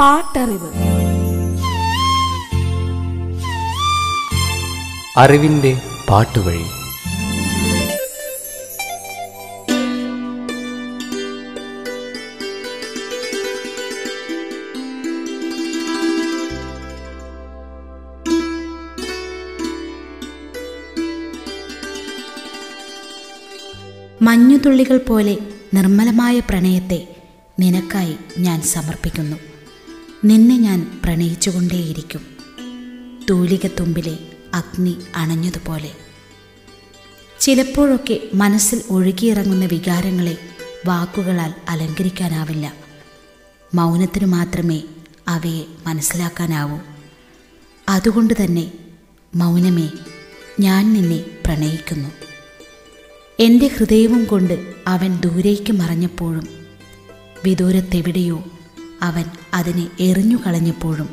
പാട്ടറിവ്. അറിവിന്റെ പാട്ടുവഴി. മഞ്ഞുതുള്ളികൾ പോലെ നിർമ്മലമായ പ്രണയത്തെ നിനക്കായി ഞാൻ സമർപ്പിക്കുന്നു. നിന്നെ ഞാൻ പ്രണയിച്ചുകൊണ്ടേയിരിക്കും. തൂലികത്തുമ്പിലെ അഗ്നി അണഞ്ഞതുപോലെ. ചിലപ്പോഴൊക്കെ മനസ്സിൽ ഒഴുകിയിറങ്ങുന്ന വികാരങ്ങളെ വാക്കുകളാൽ അലങ്കരിക്കാനാവില്ല. മൗനത്തിനു മാത്രമേ അവയെ മനസ്സിലാക്കാനാവൂ. അതുകൊണ്ട് തന്നെ മൗനമേ ഞാൻ നിന്നെ പ്രണയിക്കുന്നു. എന്റെ ഹൃദയവും കൊണ്ട് അവൻ ദൂരേക്ക് മറഞ്ഞപ്പോഴും വിദൂരത്തെവിടെയോ അവൻ അതിനെ എറിഞ്ഞു കളഞ്ഞപ്പോഴും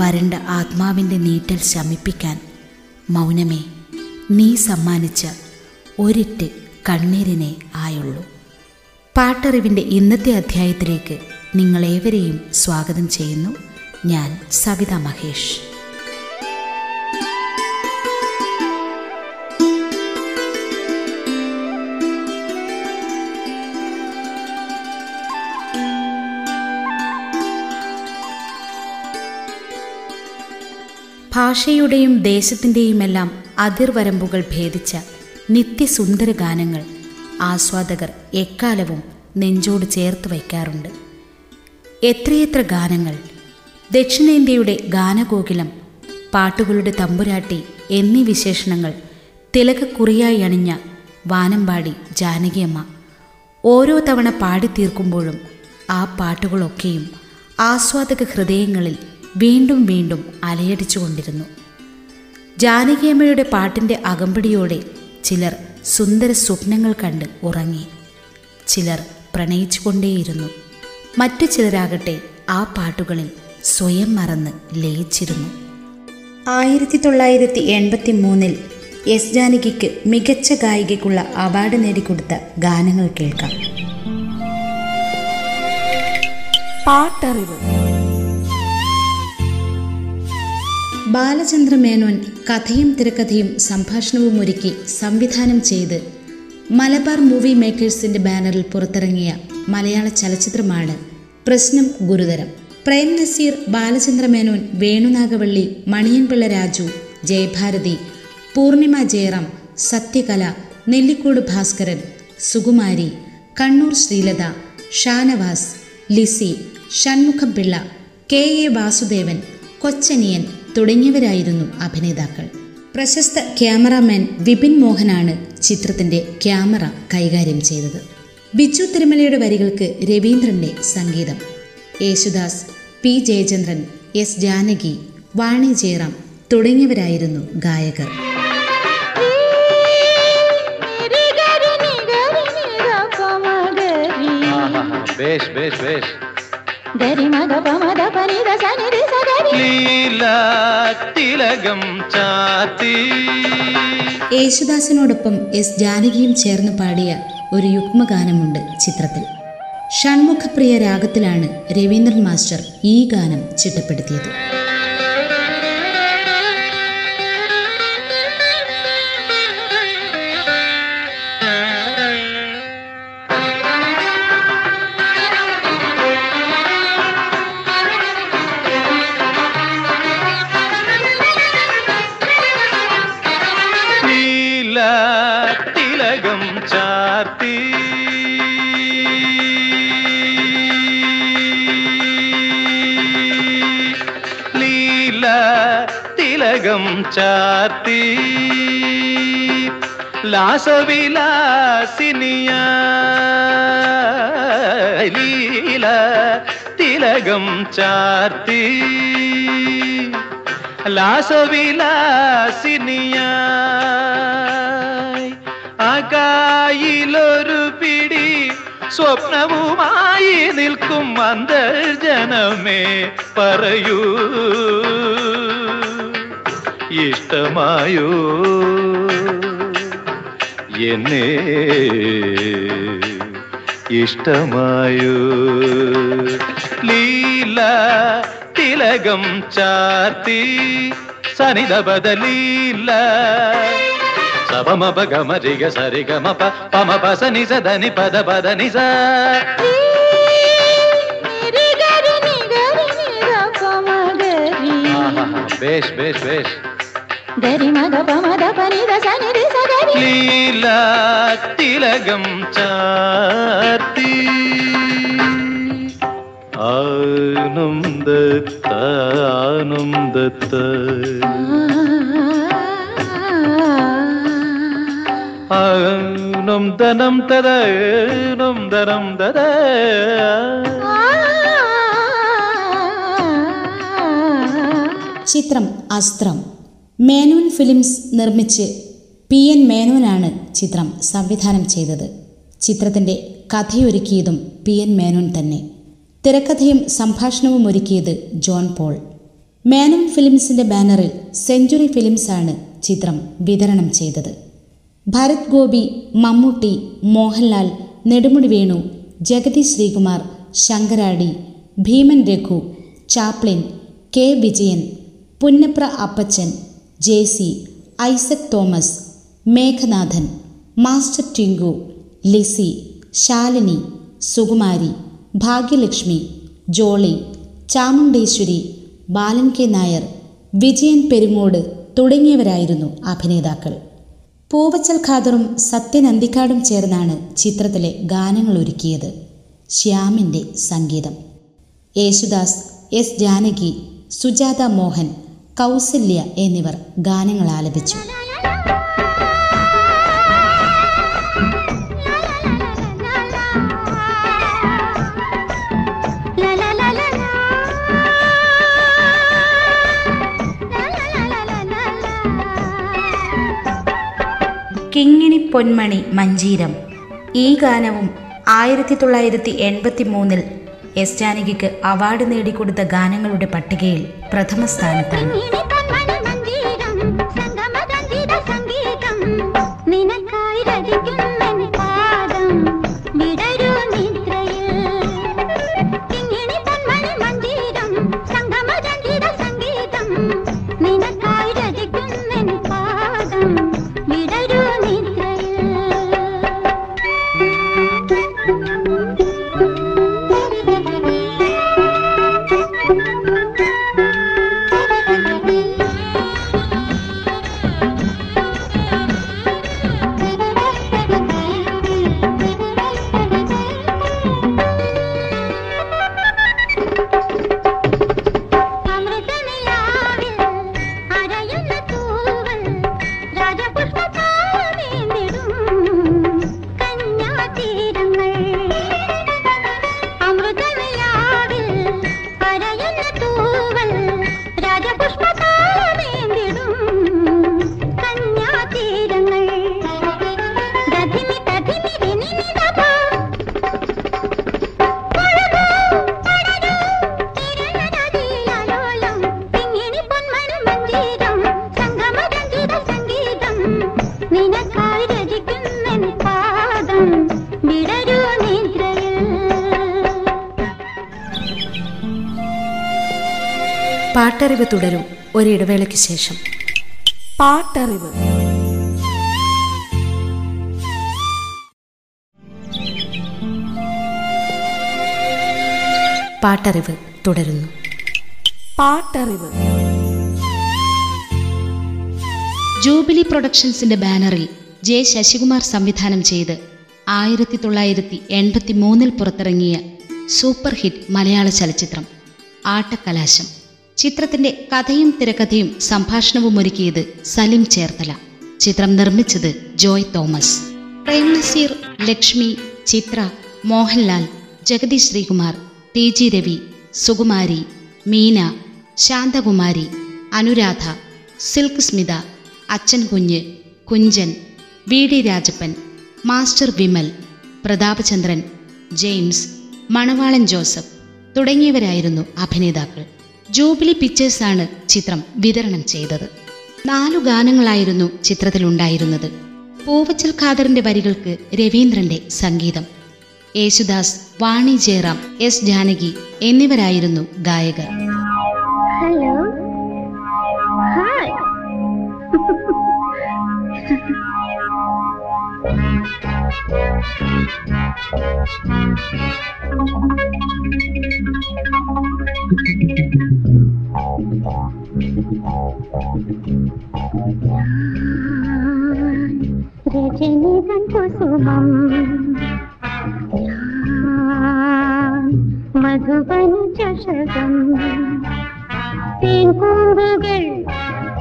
വരണ്ട ആത്മാവിന്റെ നീറ്റൽ ശമിപ്പിക്കാൻ മൗനമേ നീ സമ്മാനിച്ച ഒരിറ്റ് കണ്ണീരിനെ ആയുള്ളൂ. പാട്ടറിവിന്റെ ഇന്നത്തെ അധ്യായത്തിലേക്ക് നിങ്ങളേവരെയും സ്വാഗതം ചെയ്യുന്നു. ഞാൻ സവിത മഹേഷ്. ഭാഷയുടെയും ദേശത്തിന്റെയുമെല്ലാം അതിർവരമ്പുകൾ ഭേദിച്ച നിത്യസുന്ദര ഗാനങ്ങൾ ആസ്വാദകർ എക്കാലവും നെഞ്ചോട് ചേർത്ത് വയ്ക്കാറുണ്ട്. എത്രയെത്ര ഗാനങ്ങൾ ദക്ഷിണേന്ത്യയുടെ ഗാനഗോകുലം പാട്ടുകളുടെ തമ്പുരാട്ടി എന്നീ വിശേഷണങ്ങൾ തിലകക്കുറിയായി അണിഞ്ഞ വാനമ്പാടി ജാനകിയമ്മ ഓരോ തവണ പാടിത്തീർക്കുമ്പോഴും ആ പാട്ടുകളൊക്കെയും ആസ്വാദക ഹൃദയങ്ങളിൽ വീണ്ടും വീണ്ടും അലയടിച്ചുകൊണ്ടിരുന്നു. ജാനകിയമ്മയുടെ പാട്ടിന്റെ അകമ്പടിയോടെ ചിലർ സുന്ദര സ്വപ്നങ്ങൾ കണ്ട് ഉറങ്ങി. ചിലർ പ്രണയിച്ചുകൊണ്ടേയിരുന്നു. മറ്റു ചിലരാകട്ടെ ആ പാട്ടുകളിൽ സ്വയം മറന്ന് ലയിച്ചിരുന്നു. ആയിരത്തി തൊള്ളായിരത്തി എൺപത്തി മൂന്നിൽ എസ് ജാനകിക്ക് മികച്ച ഗായികയ്ക്കുള്ള അവാർഡ് നേടിക്കൊടുത്ത ഗാനങ്ങൾ കേൾക്കാം. പാട്ടറിവ്. ബാലചന്ദ്ര മേനോൻ കഥയും തിരക്കഥയും സംഭാഷണവും ഒരുക്കി സംവിധാനം ചെയ്ത് മലബാർ മൂവി മേക്കേഴ്സിന്റെ ബാനറിൽ പുറത്തിറങ്ങിയ മലയാള ചലച്ചിത്രമാണ് പ്രശ്നം ഗുരുതരം. പ്രേം നസീർ ബാലചന്ദ്ര മേനോൻ വേണുനാഗവള്ളി മണിയൻപിള്ള രാജു ജയഭാരതി പൂർണിമ ജയറാം സത്യകല നെല്ലിക്കോട് ഭാസ്കരൻ സുകുമാരി കണ്ണൂർ ശ്രീലത ഷാനവാസ് ലിസി ഷൺമുഖം പിള്ള കെ എ വാസുദേവൻ കൊച്ചനിയൻ തുടങ്ങിയവരായിരുന്നു അഭിനേതാക്കൾ. പ്രശസ്ത ക്യാമറാമാൻ വിപിൻ മോഹനാണ് ചിത്രത്തിന്റെ ക്യാമറ കൈകാര്യം ചെയ്തത്. ബിജു തിരുമലയുടെ വരികൾക്ക് രവീന്ദ്രന്റെ സംഗീതം. യേശുദാസ് പി ജയചന്ദ്രൻ എസ് ജാനകി വാണി ജയറാം തുടങ്ങിയവരായിരുന്നു ഗായകർ. ബേഷ് ബേഷ് ബേഷ്. യേശുദാസിനോടൊപ്പം എസ് ജാനകിയും ചേർന്ന് പാടിയ ഒരു യുഗ്മഗാനമുണ്ട് ചിത്രത്തിൽ. ഷൺമുഖപ്രിയ രാഗത്തിലാണ് രവീന്ദ്രൻ മാസ്റ്റർ ഈ ഗാനം ചിട്ടപ്പെടുത്തിയത്. തിലകം ചാത്തി ലാസവിലാസിനിയ ലീല തിലകം ചാർത്തി ലാസവിലാസിനിയായി അകായിലൊരു പിടി സ്വപ്നവുമായി നിൽക്കും അന്തർജനമേ പറയൂ ഇഷ്ടമായോ എന്നെ ഇഷ്ടമായോ ലീല ലീല തിലകം ചാർത്തി സനിത ബദലീല സപമപ ഗമരിഗ സരിഗ മപ പമ പ സനി സദനി പദ പദ നിസ രി ഗരി നി ഗരി നി ലീല തിലകം ചാർത്തി. ആനന്ദത്ത ആനന്ദത്ത. ആനം ധനം തദ ഏനം ചിത്രം അസ്ത്രം. മേനോൻ ഫിലിംസ് നിർമ്മിച്ച് പി എൻ മേനോനാണ് ചിത്രം സംവിധാനം ചെയ്തത്. ചിത്രത്തിന്റെ കഥയൊരുക്കിയതും പി എൻ മേനോൻ തന്നെ. തിരക്കഥയും സംഭാഷണവും ഒരുക്കിയത് ജോൺ പോൾ. മേനോൻ ഫിലിംസിന്റെ ബാനറിൽ സെഞ്ചുറി ഫിലിംസാണ് ചിത്രം വിതരണം ചെയ്തത്. Bharat Gopi Mammootty Mohanlal Nedumudi Venu Jagathy Sreekumar Sankaradi Bheeman Raghu Chaplin K Vijayan Punnapra Appachan J C Isaac Thomas Meghanathan master Tinku Lissy Shalini Sukumari Bhagyalakshmi Jolly Chamundeshwari Balan K Nair Vijayan Perungode തുടങ്ങിയവരായിരുന്നു അഭിനേതാക്കൾ. പൂവച്ചൽ ഖാദറും സത്യൻ അന്തിക്കാടും ചേർന്നാണ് ചിത്രത്തിലെ ഗാനങ്ങൾ ഒരുക്കിയത്. ശ്യാമിന്റെ സംഗീതം. യേശുദാസ് എസ് ജാനകി സുജാത മോഹൻ കൗസല്യ എന്നിവർ ഗാനങ്ങൾ ആലപിച്ചു. കിങ്ങിണി പൊന്മണി മഞ്ചീരം. ഈ ഗാനവും ആയിരത്തി തൊള്ളായിരത്തി എൺപത്തി മൂന്നിൽ എസ് ജാനകിക്ക് അവാർഡ് നേടിക്കൊടുത്ത ഗാനങ്ങളുടെ പട്ടികയിൽ പ്രഥമ സ്ഥാനത്താണ്. പാട്ടറിവ് തുടരും ഒരിടവേളയ്ക്ക് ശേഷം. പാട്ടറിവ്. പാട്ടറിവ് തുടരുന്നു. പാട്ടറിവ്. ജൂബിലി പ്രൊഡക്ഷൻസിന്റെ ബാനറിൽ ജെ ശശികുമാർ സംവിധാനം ചെയ്ത് ആയിരത്തി തൊള്ളായിരത്തി എൺപത്തി മൂന്നിൽ പുറത്തിറങ്ങിയ സൂപ്പർ ഹിറ്റ് മലയാള ചലച്ചിത്രം ആട്ടക്കലാശം. ചിത്രത്തിന്റെ കഥയും തിരക്കഥയും സംഭാഷണവും ഒരുക്കിയത് സലിം ചേർത്തല. ചിത്രം നിർമ്മിച്ചത് Joy Thomas. Prem Nazir Lakshmi Chithra Mohanlal Jagathy Sreekumar T G Ravi Sukumari Meena Santhakumari Anuradha Silk Smitha അച്ഛൻ കുഞ്ഞ് Kunchan V D Rajappan master Vimal Prathapachandran James Manavalan Joseph തുടങ്ങിയവരായിരുന്നു അഭിനേതാക്കൾ. ജൂബിലി പിക്ചേഴ്സാണ് ചിത്രം വിതരണം ചെയ്തത്. നാലു ഗാനങ്ങളായിരുന്നു ചിത്രത്തിലുണ്ടായിരുന്നത്. പൂവച്ചൽ ഖാദറിന്റെ വരികൾക്ക് രവീന്ദ്രന്റെ സംഗീതം. യേശുദാസ് വാണി ജയറാം എസ് ജാനകി എന്നിവരായിരുന്നു ഗായകർ. ഹലോ. ഹായ്. രജനീകൻ കുസുമം മധുബന ചഷകം തേൻകൂമ്പുകൾ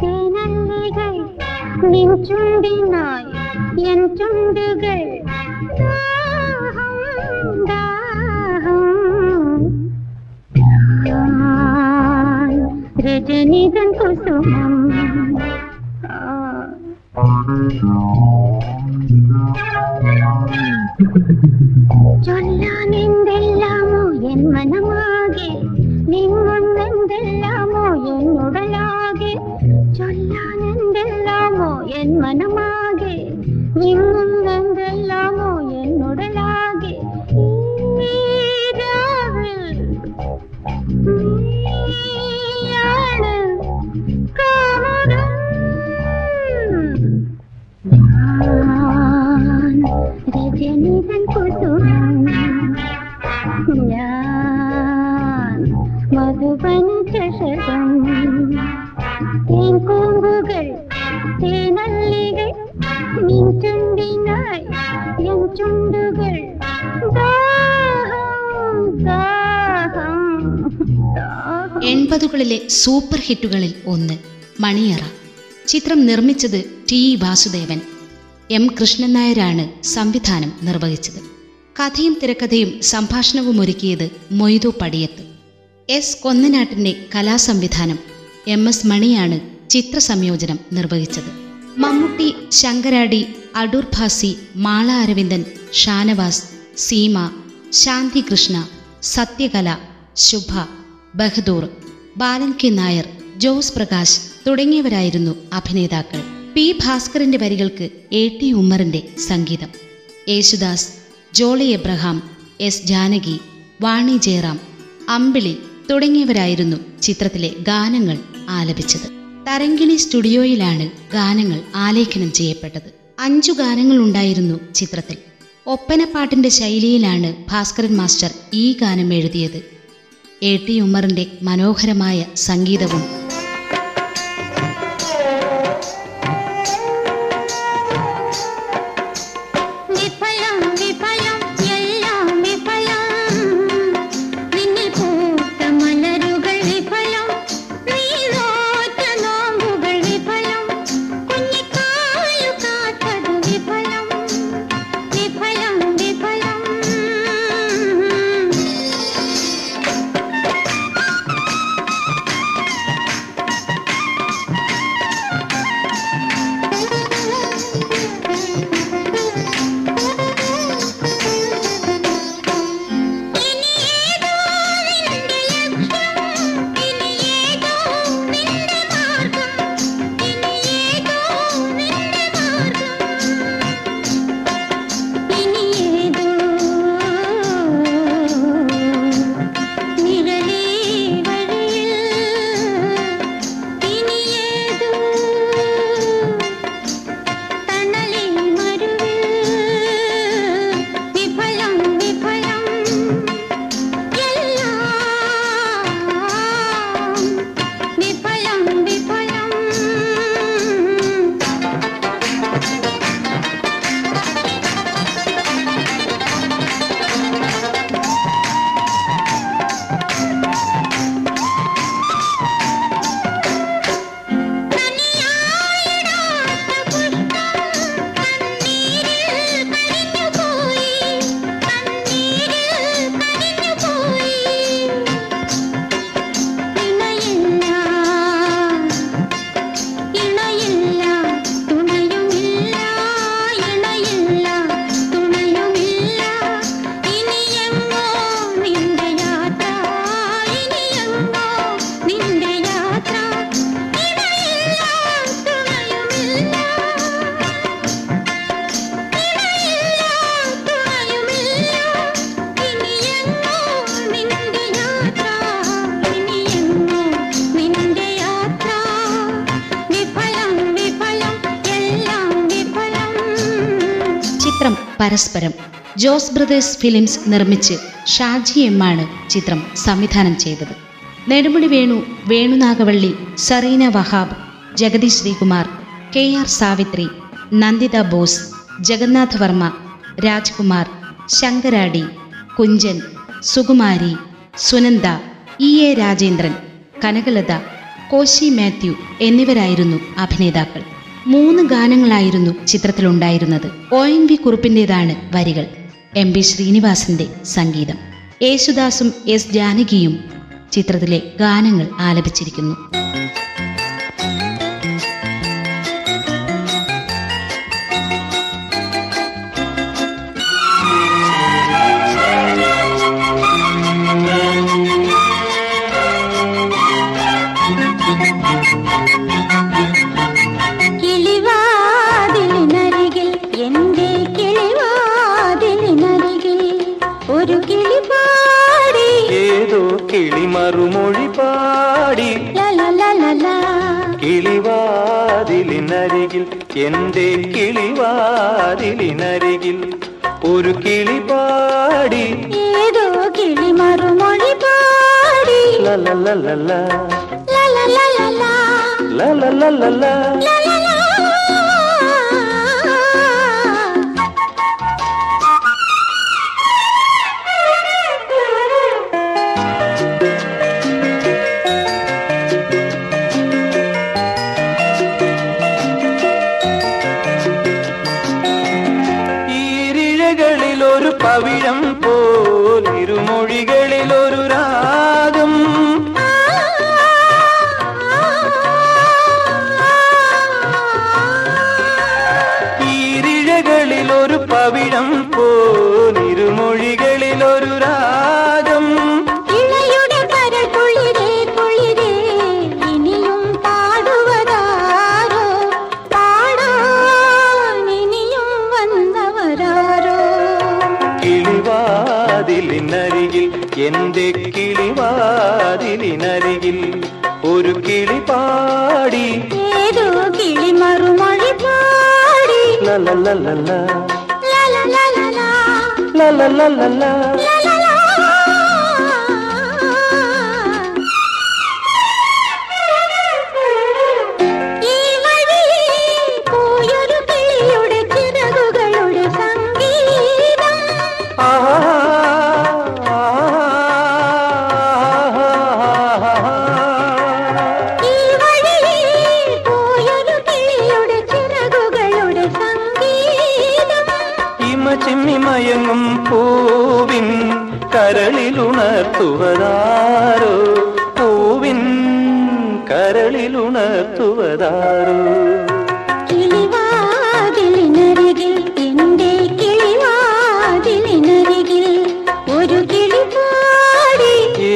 തേനല്ലികൾ നിൻ ചുണ്ടിനായി എൻ ചുണ്ടുകൾ കുസുമം ആ സൂപ്പർ ഹിറ്റുകളിൽ ഒന്ന് മണിയറ. ചിത്രം നിർമ്മിച്ചത് ടി വാസുദേവൻ. എം കൃഷ്ണൻ നായരാണ് സംവിധാനം നിർവഹിച്ചത്. കഥയും തിരക്കഥയും സംഭാഷണവും ഒരുക്കിയത് മൊയ്തു പടിയത്ത്. എസ് കൊന്നനാട്ടിന്റെ കലാസംവിധാനം. എം എസ് മണിയാണ് ചിത്രസംയോജനം നിർവഹിച്ചത്. മമ്മൂട്ടി ശങ്കരാടി അടൂർ ഭാസി മാള അരവിന്ദൻ ഷാനവാസ് സീമ ശാന്തി കൃഷ്ണ സത്യകല ശുഭ ബഹദൂർ. ബാലൻ കെ നായർ ജോസ് പ്രകാശ് തുടങ്ങിയവരായിരുന്നു അഭിനേതാക്കൾ. പി ഭാസ്കറിന്റെ വരികൾക്ക് എ ടി ഉമ്മറിന്റെ സംഗീതം. യേശുദാസ് ജോളി എബ്രഹാം എസ് ജാനകി വാണി ജയറാം അമ്പിളി തുടങ്ങിയവരായിരുന്നു ചിത്രത്തിലെ ഗാനങ്ങൾ ആലപിച്ചത്. തരങ്കിണി സ്റ്റുഡിയോയിലാണ് ഗാനങ്ങൾ ആലേഖനം ചെയ്യപ്പെട്ടത്. അഞ്ചു ഗാനങ്ങൾ ഉണ്ടായിരുന്നു ചിത്രത്തിൽ. ഒപ്പനപ്പാട്ടിന്റെ ശൈലിയിലാണ് ഭാസ്കരൻ മാസ്റ്റർ ഈ ഗാനം എഴുതിയത്. എ ടി ഉമ്മറിന്റെ മനോഹരമായ സംഗീതവും പരസ്പരം ജോസ് ബ്രദേഴ്സ് ഫിലിംസ് നിർമ്മിച്ച് ഷാജി എം ആണ് ചിത്രം സംവിധാനം ചെയ്തത്. Nedumudi Venu Venu Nagavally Zarina Wahab Jagathy Sreekumar K R Savithri Nanditha Bose Jagannath Varma Rajkumar Sankaradi Kunchan Sukumari Sunanda E A Rajendran Kanakalatha Koshy Mathew എന്നിവരായിരുന്നു അഭിനേതാക്കൾ. മൂന്ന് ഗാനങ്ങളായിരുന്നു ചിത്രത്തിലുണ്ടായിരുന്നത്. ഒ എൻ വി കുറുപ്പിന്റെതാണ് വരികൾ. എം ബി ശ്രീനിവാസന്റെ സംഗീതം. യേശുദാസും എസ് ജാനകിയും ചിത്രത്തിലെ ഗാനങ്ങൾ ആലപിച്ചിരിക്കുന്നു. എന്റെ കിളിവാതിലിനരികിൽ ഒരു കിളി പാടി ഏതോ കിളി മറുമൊഴി പാടി ലലലലല ലലലലല ലലലലല എന്റെ കിളിവാതിലിനരികിൽ ഒരു കിളി പാടി ഏതോ കിളി മറുമൊഴി പാടി ലലലലല ലലലലല ലലലലല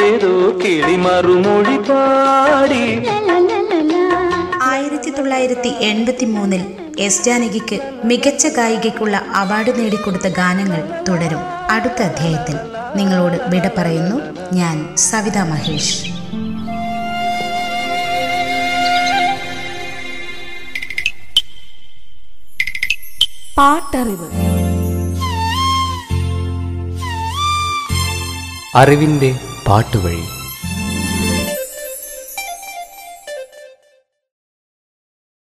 ഏതോ കിളി മറുമൊഴി പാടി. ആയിരത്തി തൊള്ളായിരത്തി എൺപത്തി മൂന്നിൽ എസ് ജാനകിക്ക് മികച്ച ഗായികയ്ക്കുള്ള അവാർഡ് നേടിക്കൊടുത്ത ഗാനങ്ങൾ തുടരും അടുത്ത അധ്യായത്തിൽ. നിങ്ങളോട് വിട പറയുന്നു ഞാൻ സവിത മഹേഷ്. പാട്ടറിവ്. അറിവിന്റെ പാട്ടുവഴി